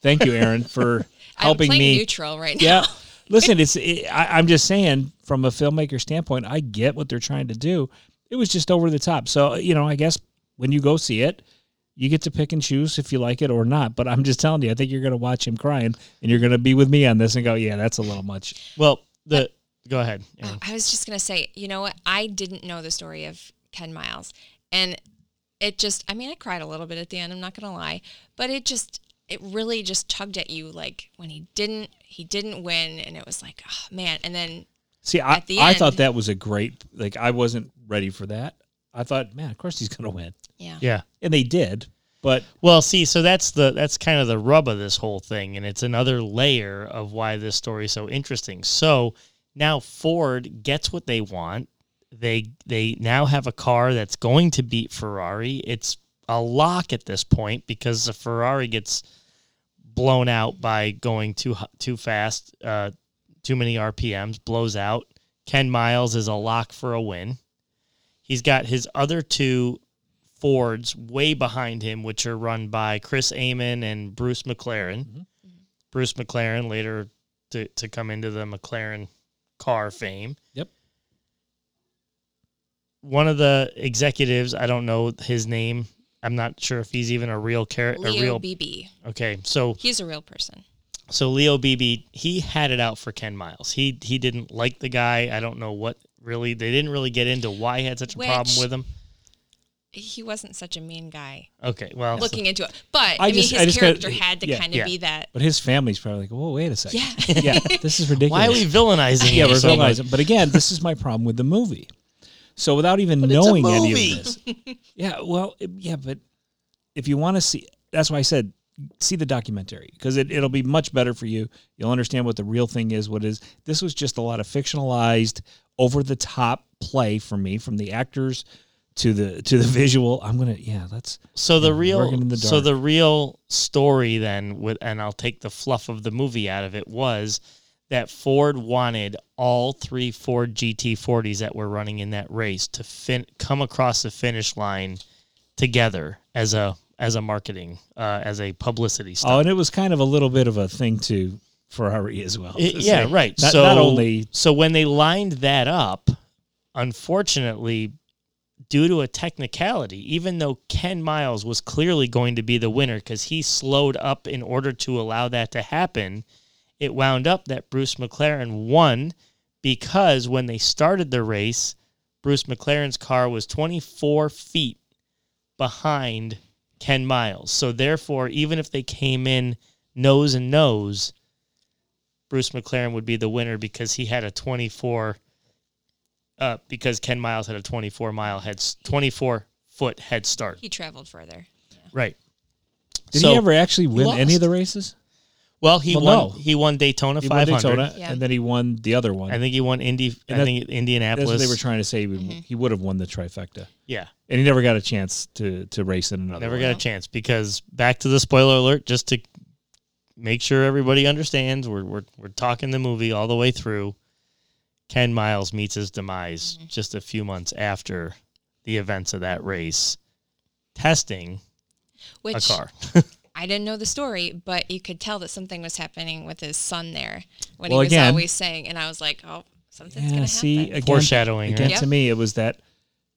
Thank you, Aaron, for helping I'm me. neutral right now. Yeah. Listen, it's it, I, I'm just saying from a filmmaker standpoint, I get what they're trying to do. It was just over the top. So you know, I guess when you go see it, you get to pick and choose if you like it or not. But I'm just telling you, I think you're going to watch him crying, and you're going to be with me on this and go, yeah, that's a little much. Well, the go ahead. Oh, I was just gonna say, you know what? I didn't know the story of Ken Miles, and it just, I mean, I cried a little bit at the end. I'm not gonna lie, but it just, it really just tugged at you, like when he didn't, he didn't win, and it was like, oh man. And then See, I At the I end- thought that was a great. Like I wasn't ready for that. I thought, man, of course he's going to win, yeah, Yeah. and they did. But Well, see, so that's the that's kind of the rub of this whole thing, and it's another layer of why this story is so interesting. So now Ford gets what they want. They they now have a car that's going to beat Ferrari. It's a lock at this point because the Ferrari gets blown out by going too too fast, uh, too many RPMs, blows out. Ken Miles is a lock for a win. He's got his other two Fords way behind him, which are run by Chris Amon and Bruce McLaren. Bruce McLaren later to, to come into the McLaren car fame. Yep. One of the executives, I don't know his name. I'm not sure if he's even a real character. A Leo real Beebe, okay. So he's a real person. so Leo Beebe, he had it out for Ken Miles. He he didn't like the guy. I don't know what really. They didn't really get into why he had such a problem with him. He wasn't such a mean guy. Okay, well, Looking into it, but I I, mean, his I just gotta- character had to yeah, kind of yeah. be that. but his family's probably like, whoa, wait a second. Yeah. yeah, this is ridiculous. why are we villainising? Yeah, we're so villainizing. But again, this is my problem with the movie. So without even it's a knowing any of this, yeah, well, it- yeah, but if you want to see, that's why I said see the documentary because it, it'll be much better for you. You'll understand what the real thing is. What is this was just a lot of fictionalized, over the top play for me from the actors to the to the visual. I'm gonna yeah, that's So the real, the so the real story then, with, and I'll take the fluff of the movie out of it, was that Ford wanted all three Ford GT40s that were running in that race to fin- come across the finish line together as a as a marketing, uh, as a publicity stunt. oh, and it was kind of a little bit of a thing to Ferrari as well. It- yeah, right. Not, so not only so when they lined that up, unfortunately, due to a technicality, even though Ken Miles was clearly going to be the winner because he slowed up in order to allow that to happen, it wound up that Bruce McLaren won because when they started the race, Bruce McLaren's car was 24 feet behind Ken Miles. So therefore, even if they came in nose and nose, Bruce McLaren would be the winner because he had a 24 uh, because Ken Miles had a 24 mile head 24 foot head start. He traveled further. Right. did So- he ever actually win any of the races? Well, he Well, won no. he won Daytona He won 500. Daytona, Yeah. and then he won the other one. I think he won Indy I And that- think Indianapolis. That's what they were trying to say. He would, Mm-hmm. he would have won the trifecta, Yeah. and he never got a chance to to race in another. Never one. got a chance because back to the spoiler alert just to make sure everybody understands we're we're we're talking the movie all the way through. Ken Miles meets his demise Mm-hmm. just a few months after the events of that race, testing Which a car. I didn't know the story, but you could tell that something was happening with his son there when Well, he was again- always saying, and I was like, oh, something's Yeah, gonna see, happen. again, Foreshadowing, Again, right? to me, it was that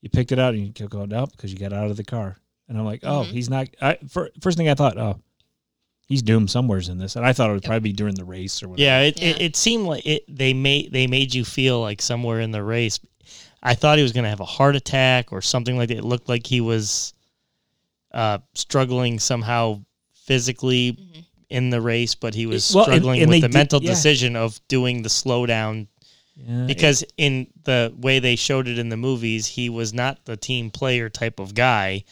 you picked it out and you kept going up because you got out of the car, and I'm like, oh, Mhm. he's not. I fir- first thing I thought, oh, he's doomed somewheres in this, and I thought it would probably be during the race or whatever. Yeah, it, It, Yeah. it seemed like it. They made they made you feel like somewhere in the race. I thought he was going to have a heart attack or something like that. It looked like he was uh, struggling somehow physically Mm-hmm. in the race, but he was Well, struggling and with the did- mental yeah. decision of doing the slowdown Yeah, because in the way they showed it in the movies, he was not the team player type of guy,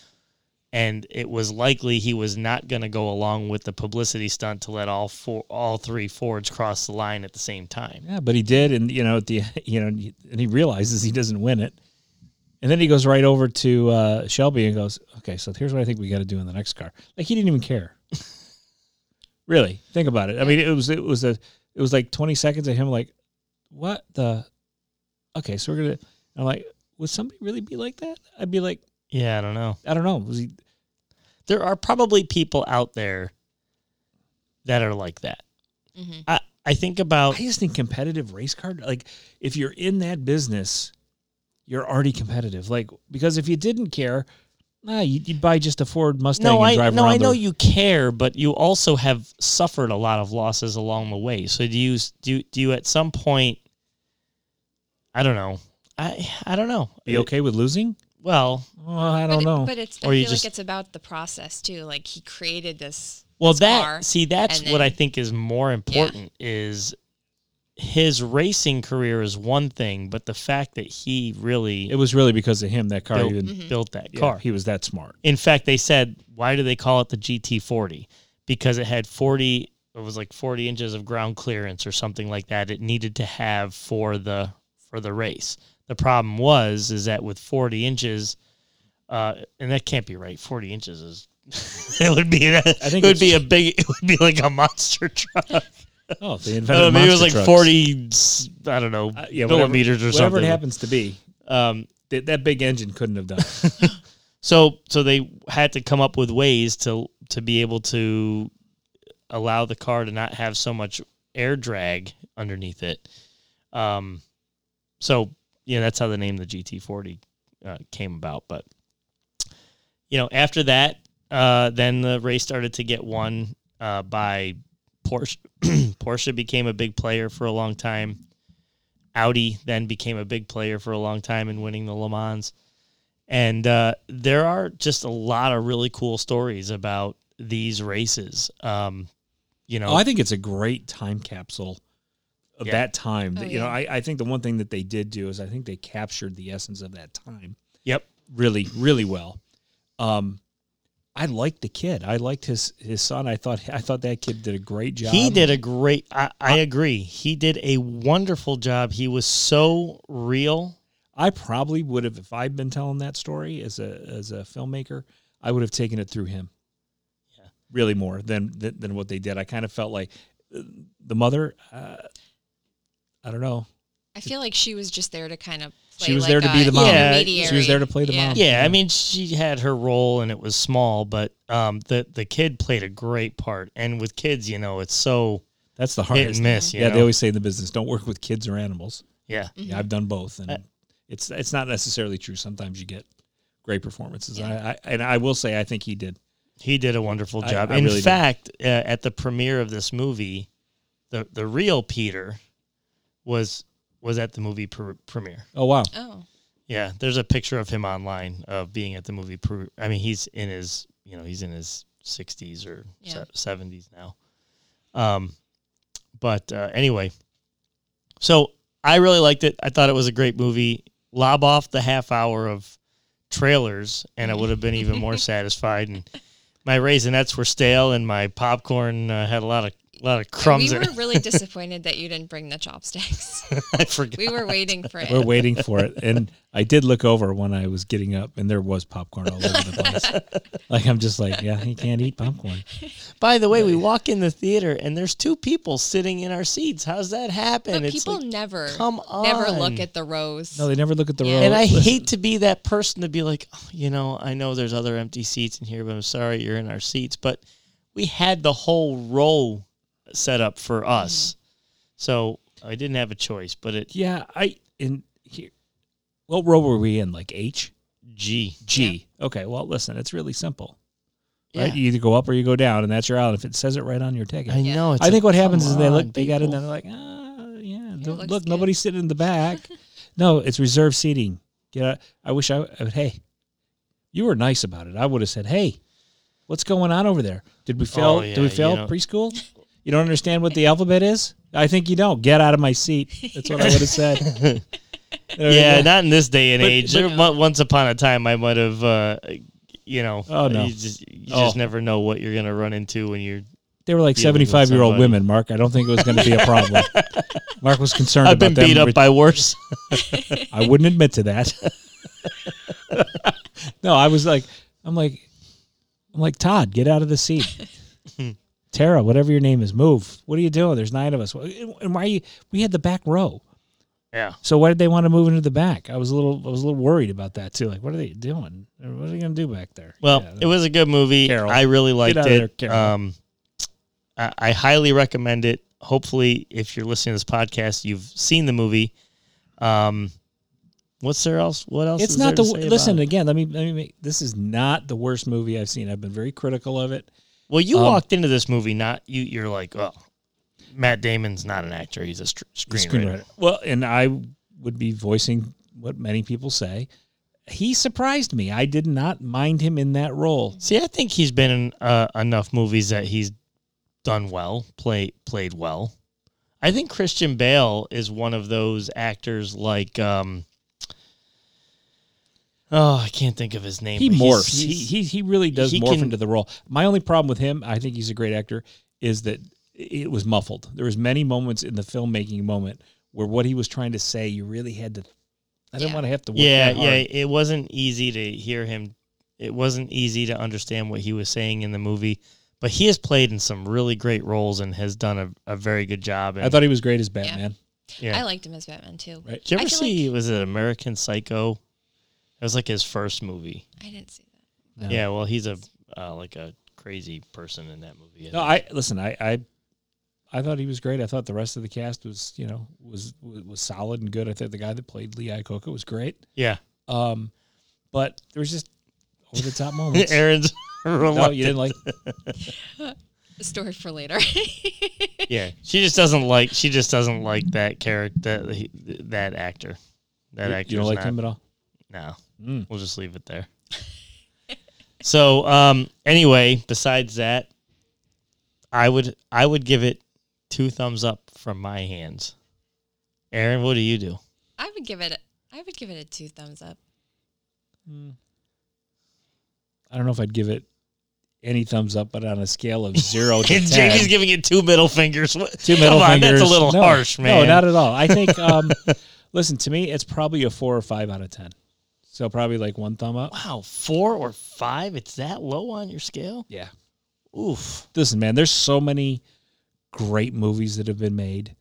and it was likely he was not going to go along with the publicity stunt to let all four, all three Fords cross the line at the same time. Yeah, but he did, and you know, at the you know, and he realizes he doesn't win it, and then he goes right over to uh, Shelby and goes, "Okay, so here's what I think we got to do in the next car." Like he didn't even care. really, think about it. I mean, it was it was a it was like 20 seconds of him like, "What the?" Okay, so we're gonna. I'm like, would somebody really be like that? I'd be like, Yeah, I don't know. I don't know. Was he? There are probably people out there that are like that. Mhm. I I think about I just think competitive race car, like if you're in that business, you're already competitive. Like because if you didn't care, nah, you'd, you'd buy just a Ford Mustang no, and I drive no. I know the- you care, but you also have suffered a lot of losses along the way. So do you do do you at some point? I don't know. I I don't know. be okay with losing. Well, Well, I don't but, know. But it's I Or feel you like just- it's about the process too. Like he created this. well this that car, see that's and what I think is more important is his racing career is one thing, but the fact that he really it was really because of him that car built, even mm-hmm. built that yeah, car. He was that smart. In fact, they said, why do they call it the GT40? Because it had 40, it was like 40 inches of ground clearance or something like that. It needed to have for the for the race. The problem was is that with 40 inches, uh, and that can't be right. 40 inches is it would be I think it would be a big it would be like a monster truck. Oh, they invented maybe it was like trucks. 40 s- I don't know Uh, yeah, whatever, millimeters or something. whatever it happens to be. Um, That, that big engine couldn't have done. it. So so they had to come up with ways to to be able to allow the car to not have so much air drag underneath it. Um, so yeah, that's how the name the GT40 uh, came about. But you know, after that, uh, then the race started to get won uh, by Porsche. Porsche became a big player for a long time. Audi then became a big player for a long time in winning the Le Mans. And uh, there are just a lot of really cool stories about these races. Um, you know, Oh, I think it's a great time capsule of Yeah. that time. Oh, you know. I, I think the one thing that they did do is I think they captured the essence of that time yep. really, really well. Um, I liked the kid. I liked his his son. I thought I thought that kid did a great job. He did a great. I, I agree. He did a wonderful job. He was so real. I probably would have if I'd been telling that story as a as a filmmaker. I would have taken it through him. Yeah. really more than than, than what they did. I kind of felt like uh, the mother. Uh, I don't know. I feel like she was just there to kind of. Play She was like there to a be the mom. Yeah, intermediary. she was there to play the Yeah. mom. Yeah, I mean, she had her role and it was small, but um, the the kid played a great part. And with kids, you know, it's so That's the hit hardest. and miss. You yeah, know? they always say in the business, don't work with kids or animals. yeah. Yeah, I've done both, and Uh, it's it's not necessarily true. Sometimes you get great performances. Yeah. I, I and I will say I think he did. He did a wonderful job. I In really did. fact, uh, at the premiere of this movie, the the real Peter was was at the movie pr- premiere. Oh wow, Oh, Yeah, there's a picture of him online of being at the movie. Pre- I mean, he's in his you know he's in his 60s or Yeah. 70s now. Um, but uh, anyway, so I really liked it. I thought it was a great movie. Lob off the half hour of trailers, and I would have been even more satisfied. And my raisinets were stale, and my popcorn uh, had a lot of A lot of crumbs. we were it. really disappointed that you didn't bring the chopsticks. I forgot. we were waiting for it. We're waiting for it, and I did look over when I was getting up, and there was popcorn all over the place. like I'm just like, yeah, he can't eat popcorn. By the way, we walk in the theater and there's two people sitting in our seats. How's that happen? But It's people like, never, come on. never look at the rows. No, they never look at the Yeah. row. and I Listen, hate to be that person to be like, oh, you know, I know there's other empty seats in here, but I'm sorry you're in our seats. But we had the whole row set up for us, so I didn't have a choice. But it Yeah, I in here. What row were we in? Like H, G G. Okay, well, listen, it's really simple. Yeah. You either go up or you go down, and that's your aisle. If it says it right on your ticket, I know. It's I think like, what happens is they look, on, they got in there, they're like, ah, yeah, don't- looks look, good. nobody's sitting in the back. no, it's reserved seating. Get out. I wish I, I would. Hey, you were nice about it. I would have said, hey, what's going on over there? Did we fail? Oh, did yeah, we you fail know- preschool? You don't understand what the alphabet is? I think you don't. Get out of my seat. That's what I would have said. Yeah, not in this day and But- age. but- There, once upon a time, I might have, uh, you know, Oh, no. you just, you just Oh. never know what you're gonna run into when you're. They were like 75 year old women, Mark. I don't think it was going to be a problem. Mark was concerned I've about been beat up ret- by worse. I wouldn't admit to that. no, I was like, I'm like, I'm like, Todd, get out of the seat. Tara, whatever your name is, move. What are you doing? There's nine of us. And why are you? We had the back row. yeah. So why did they want to move into the back? I was a little, I was a little worried about that too. Like, what are they doing? What are they going to do back there? Well, Yeah, it was a good movie. Carol. I really liked there, it. Carol. um, I, I highly recommend it. Hopefully, if you're listening to this podcast, you've seen the movie. Um, what's there else? What else? it's is not there the listen again. Let me let me make this is not the worst movie I've seen. I've been very critical of it. Well, you Um, walked into this movie not you. You're like, oh, Matt Damon's not an actor; he's a str- screenwriter. Well, and I would be voicing what many people say. He surprised me. I did not mind him in that role. See, I think he's been in uh, enough movies that he's done well, play played well. I think Christian Bale is one of those actors like um Oh, I can't think of his name. He but he's- morphs. He, he he really does he morph can- into the role. My only problem with him, I think he's a great actor, is that it was muffled. There was many moments in the filmmaking moment where what he was trying to say, you really had to. I didn't Yeah. want to have to. Work yeah, hard. yeah. It wasn't easy to hear him. It wasn't easy to understand what he was saying in the movie. But he has played in some really great roles and has done a, a very good job. And, I thought he was great as Batman. yeah. I liked him as Batman too. Right. Did you I ever feel see? was it American Psycho? It was like his first movie. I didn't see that. Yeah, well, he's a uh, like a crazy person in that movie. No, I listen. I, I I thought he was great. I thought the rest of the cast was you know was was, was solid and good. I thought the guy that played Lee Iacocca was great. yeah. Um, but there was just over the top moments. Aaron's no, you didn't like. A story for later. Yeah, she just doesn't like. She just doesn't like that character. That that actor. That you, actor. you don't like him at all. No, Mm. we'll just leave it there. so, um, anyway, besides that, I would I would give it two thumbs up from my hands. Aaron, what do you do? I would give it. A, I would give it a two thumbs up. I don't know if I'd give it any thumbs up, but on a scale of zero to And ten, Jamie's giving it two middle fingers. Two middle Come on, fingers. That's a little No, harsh, man. No, not at all. I think. Um, listen to me. It's probably a four or five out of ten. So probably like one thumb up. Wow, four or five? It's that low on your scale? Yeah. Oof. Listen, man. There's so many great movies that have been made.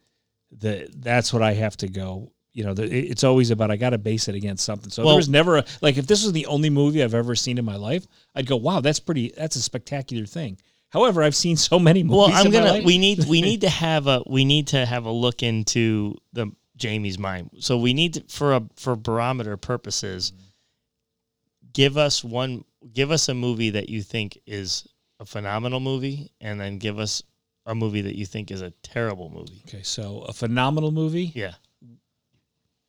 That that's what I have to go. You know, the, it's always about I got to base it against something. So Well- there was never a, like if this was the only movie I've ever seen in my life, I'd go, wow, that's pretty. That's a spectacular thing. However, I've seen so many movies. Well, I'm in gonna. life. We need. We need to have a. We need to have a look into the Jamie's mind. So we need to, for a for barometer purposes. Give us one. Give us a movie that you think is a phenomenal movie, and then give us a movie that you think is a terrible movie. Okay, so a phenomenal movie, Yeah.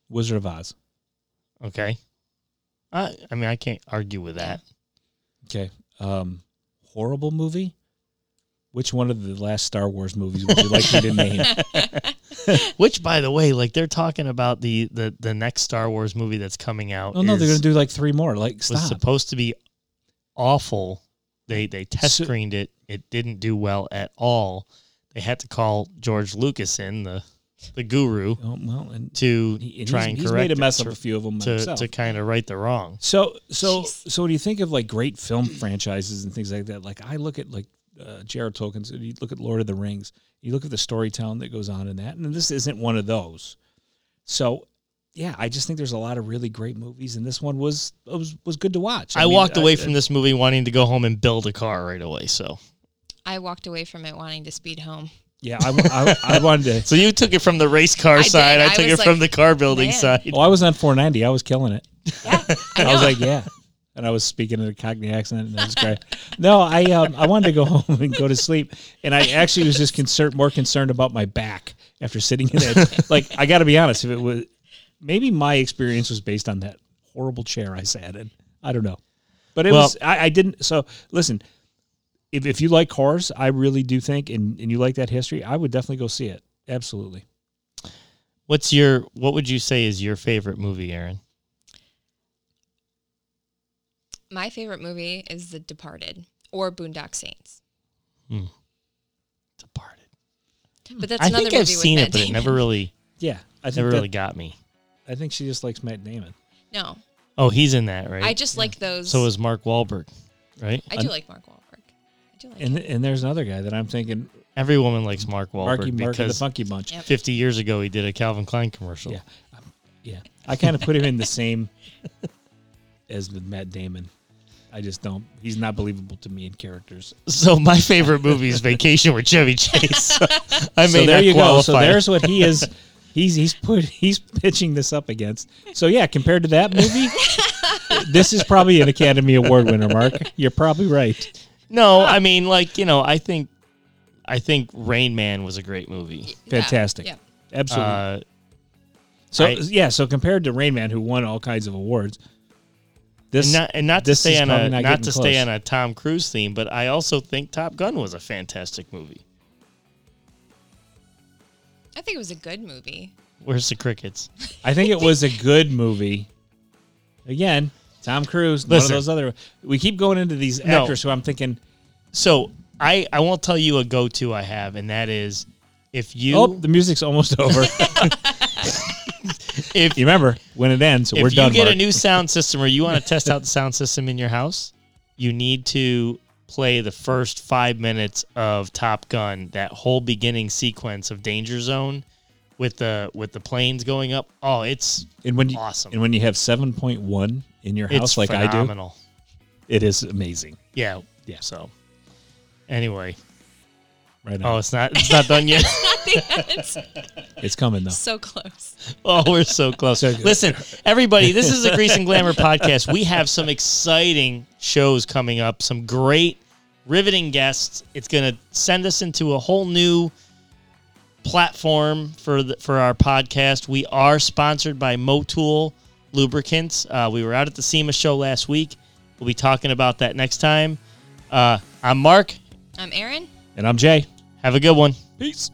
Wizard of Oz. Okay. I. I mean, I can't argue with that. Okay, um, horrible movie. Which one of the last Star Wars movies would you like me to name? Which, by the way, like they're talking about the the the next Star Wars movie that's coming out. Oh no, they're gonna do like three more. Like was supposed to be awful. They they test So- screened it. It didn't do well at all. they had to call George Lucas in the the guru Oh, well, and to he- and try he's- and he's correct made a mess it, of a few of them to himself. to kind of right the wrong. So so Jeez. so when you think of like great film franchises and things like that, like I look at like uh, J.R.R. Tolkien's, and you look at Lord of the Rings, you look at the storytelling that goes on in that, and this isn't one of those. So yeah, I just think there's a lot of really great movies, and this one was was was good to watch. I, mean, walked away I- from this movie wanting to go home and build a car right away. So I walked away from it wanting to speed home. Yeah, I, I, I wanted to. so you took it from the race car I side. did. I I took was it from the car building man. side. Oh, I was on 490. I was killing it. Yeah, I, I was like, yeah. And I was speaking in a Cockney accent, and that was great. No, I um, I wanted to go home and go to sleep, and I actually was just concerned, more concerned about my back after sitting in it. like, I got to be honest, if it was maybe my experience was based on that horrible chair I sat in. I don't know, but it Well- was. I, I didn't. So listen, if if you like cars, I really do think, and and you like that history, I would definitely go see it. Absolutely. What's your what would you say is your favorite movie, Aaron? My favorite movie is The Departed or Boondock Saints. Hmm. Departed. But that's I another think movie I've with seen Matt it, but it Damon. never really Yeah, I think never that- really got me. I think she just likes Matt Damon. No, Oh, he's in that, right? I just like those. so is Mark Wahlberg, right? I do like Mark Wahlberg. I do like. And him. and there's another guy that I'm thinking Every woman likes Mark Wahlberg Marky Mark and the because Funky Bunch. Yep. 50 years ago he did a Calvin Klein commercial. Yeah. Um, yeah. I kind of put him in the same as with Matt Damon. I just don't. He's not believable to me in characters. So my favorite movie is Vacation with Chevy Chase. So I may so there not you go. So there's what he is. He's he's put he's pitching this up against. So yeah, compared to that movie, this is probably an Academy Award winner. Mark, you're probably right. No, I mean like you know I think I think Rain Man was a great movie. Yeah, Fantastic. Yeah. Absolutely. Uh, so I- yeah, so compared to Rain Man, who won all kinds of awards, this and not, and not to stay on a not not, getting to stay on a Tom Cruise theme, but I also think Top Gun was a fantastic movie. I think it was a good movie. Where's the crickets? I think it was a good movie. Again, Tom Cruise, one of those other. We keep going into these No. actors who I'm thinking, So I I won't tell you a go to I have, and that is if you oh, the music's almost over. if you remember when it ends, we're done. If you get Mark. a new sound system or you want to test out the sound system in your house, you need to play the first five minutes of Top Gun, that whole beginning sequence of Danger Zone with the with the planes going up. Oh, it's and when you awesome. and when you have 7.1 in your house it's like I do, it is amazing. Yeah. Yeah. So anyway. Right now. Oh, it's not it's not done yet. It's coming though. So close. Oh, we're so close. So. Listen, everybody, this is the Grease and Glamour podcast. We have some exciting shows coming up, some great, riveting guests. It's going to send us into a whole new platform for the, for our podcast. We are sponsored by Motul Lubricants. Uh, we were out at the SEMA show last week. We'll be talking about that next time. Uh, I'm Mark. I'm Aaron. And I'm Jay. Have a good one. Peace.